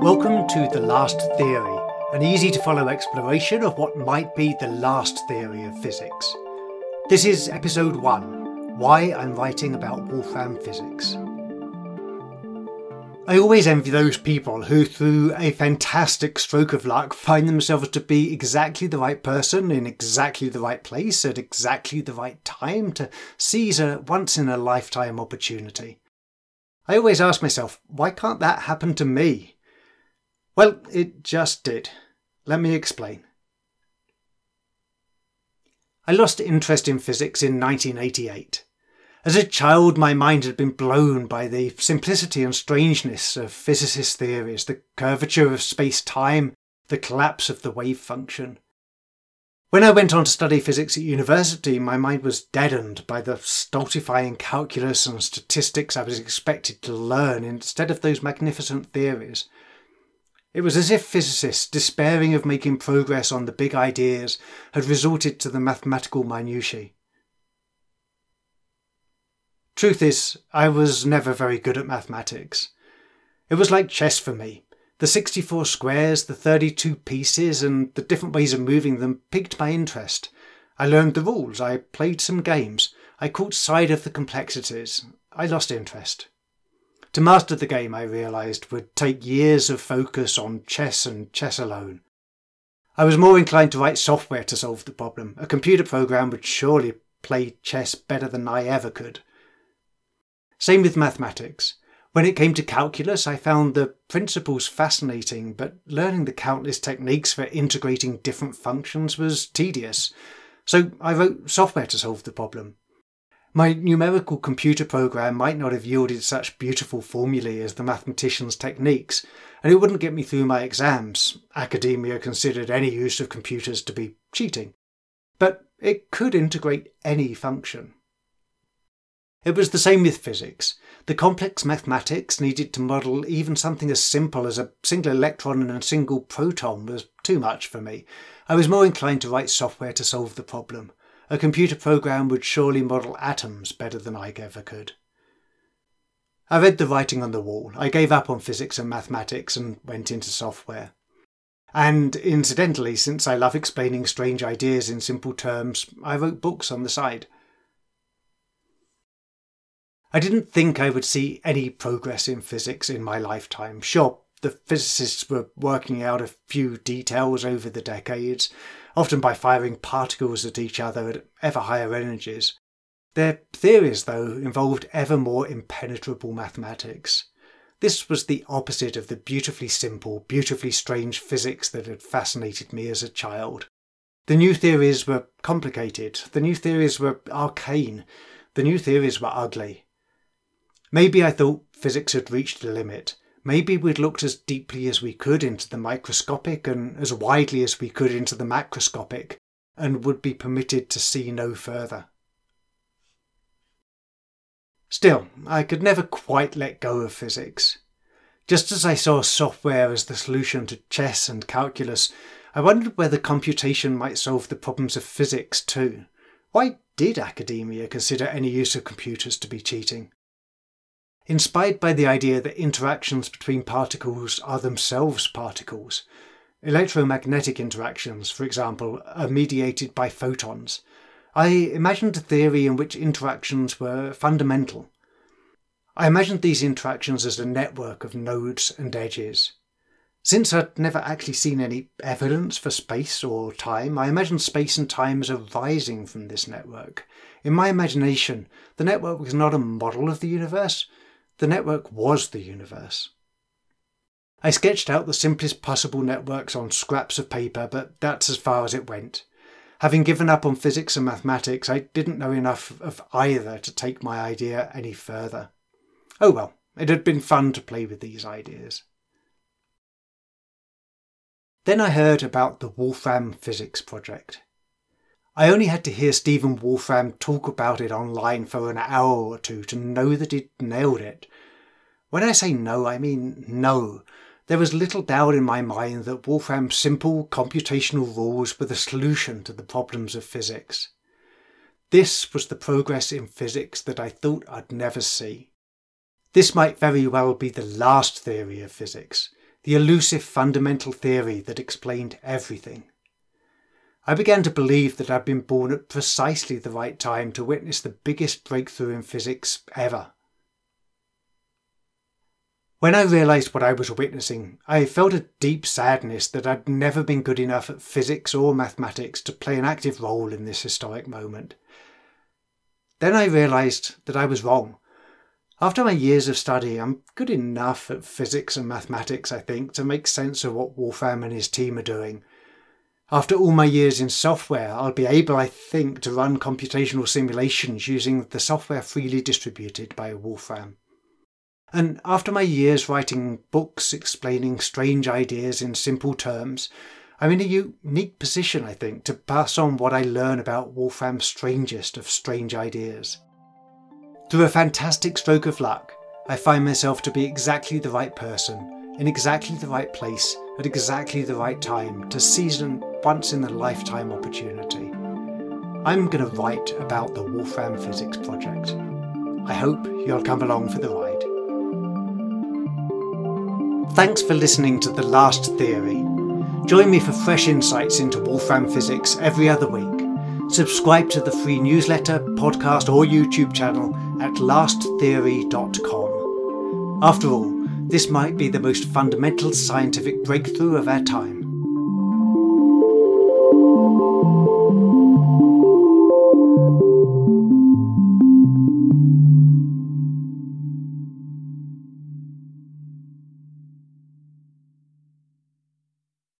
Welcome to The Last Theory, an easy to follow exploration of what might be the last theory of physics. This is episode 1 Why I'm Writing About Wolfram Physics. I always envy those people who, through a fantastic stroke of luck, find themselves to be exactly the right person in exactly the right place at exactly the right time to seize a once in a lifetime opportunity. I always ask myself, why can't that happen to me? Well, it just did. Let me explain. I lost interest in physics in 1988. As a child, my mind had been blown by the simplicity and strangeness of physicist theories, the curvature of space time, the collapse of the wave function. When I went on to study physics at university, my mind was deadened by the stultifying calculus and statistics I was expected to learn instead of those magnificent theories. It was as if physicists, despairing of making progress on the big ideas, had resorted to the mathematical minutiae. Truth is, I was never very good at mathematics. It was like chess for me. The 64 squares, the 32 pieces, and the different ways of moving them piqued my interest. I learned the rules, I played some games, I caught sight of the complexities. I lost interest. To master the game, I realised, would take years of focus on chess and chess alone. I was more inclined to write software to solve the problem. A computer program would surely play chess better than I ever could. Same with mathematics. When it came to calculus, I found the principles fascinating, but learning the countless techniques for integrating different functions was tedious. So I wrote software to solve the problem. My numerical computer program might not have yielded such beautiful formulae as the mathematician's techniques, and it wouldn't get me through my exams. Academia considered any use of computers to be cheating. But it could integrate any function. It was the same with physics. The complex mathematics needed to model even something as simple as a single electron and a single proton was too much for me. I was more inclined to write software to solve the problem. A computer program would surely model atoms better than I ever could. I read the writing on the wall. I gave up on physics and mathematics and went into software. And incidentally, since I love explaining strange ideas in simple terms, I wrote books on the side. I didn't think I would see any progress in physics in my lifetime. Sure, the physicists were working out a few details over the decades, often by firing particles at each other at ever higher energies. Their theories, though, involved ever more impenetrable mathematics. This was the opposite of the beautifully simple, beautifully strange physics that had fascinated me as a child. The new theories were complicated, the new theories were arcane, the new theories were ugly. Maybe I thought physics had reached a limit, Maybe we'd looked as deeply as we could into the microscopic and as widely as we could into the macroscopic and would be permitted to see no further. Still, I could never quite let go of physics. Just as I saw software as the solution to chess and calculus, I wondered whether computation might solve the problems of physics too. Why did academia consider any use of computers to be cheating? Inspired by the idea that interactions between particles are themselves particles. Electromagnetic interactions, for example, are mediated by photons. I imagined a theory in which interactions were fundamental. I imagined these interactions as a network of nodes and edges. Since I'd never actually seen any evidence for space or time, I imagined space and time as arising from this network. In my imagination, the network was not a model of the universe, the network was the universe. I sketched out the simplest possible networks on scraps of paper, but that's as far as it went. Having given up on physics and mathematics, I didn't know enough of either to take my idea any further. Oh well, it had been fun to play with these ideas. Then I heard about the Wolfram Physics Project. I only had to hear Stephen Wolfram talk about it online for an hour or two to know that he'd nailed it. When I say know, I mean know. There was little doubt in my mind that Wolfram's simple computational rules were the solution to the problems of physics. This was the progress in physics that I thought I'd never see. This might very well be the last theory of physics. the elusive fundamental theory that explained everything. I began to believe that I'd been born at precisely the right time to witness the biggest breakthrough in physics ever. When I realised what I was witnessing, I felt a deep sadness that I'd never been good enough at physics or mathematics to play an active role in this historic moment. Then I realised that I was wrong. After my years of study, I'm good enough at physics and mathematics, I think, to make sense of what Wolfram and his team are doing. After all my years in software, I'll be able, I think, to run computational simulations using the software freely distributed by Wolfram. And after my years writing books explaining strange ideas in simple terms, I'm in a unique position, I think, to pass on what I learn about Wolfram's strangest of strange ideas. Through a fantastic stroke of luck, I find myself to be exactly the right person, in exactly the right place, at exactly the right time to an once in a lifetime opportunity. I'm going to write about the Wolfram Physics Project. I hope you'll come along for the ride. Thanks for listening to The Last Theory. Join me for fresh insights into Wolfram physics every other week. Subscribe to the free newsletter, podcast, or YouTube channel at lasttheory.com. After all, this might be the most fundamental scientific breakthrough of our time.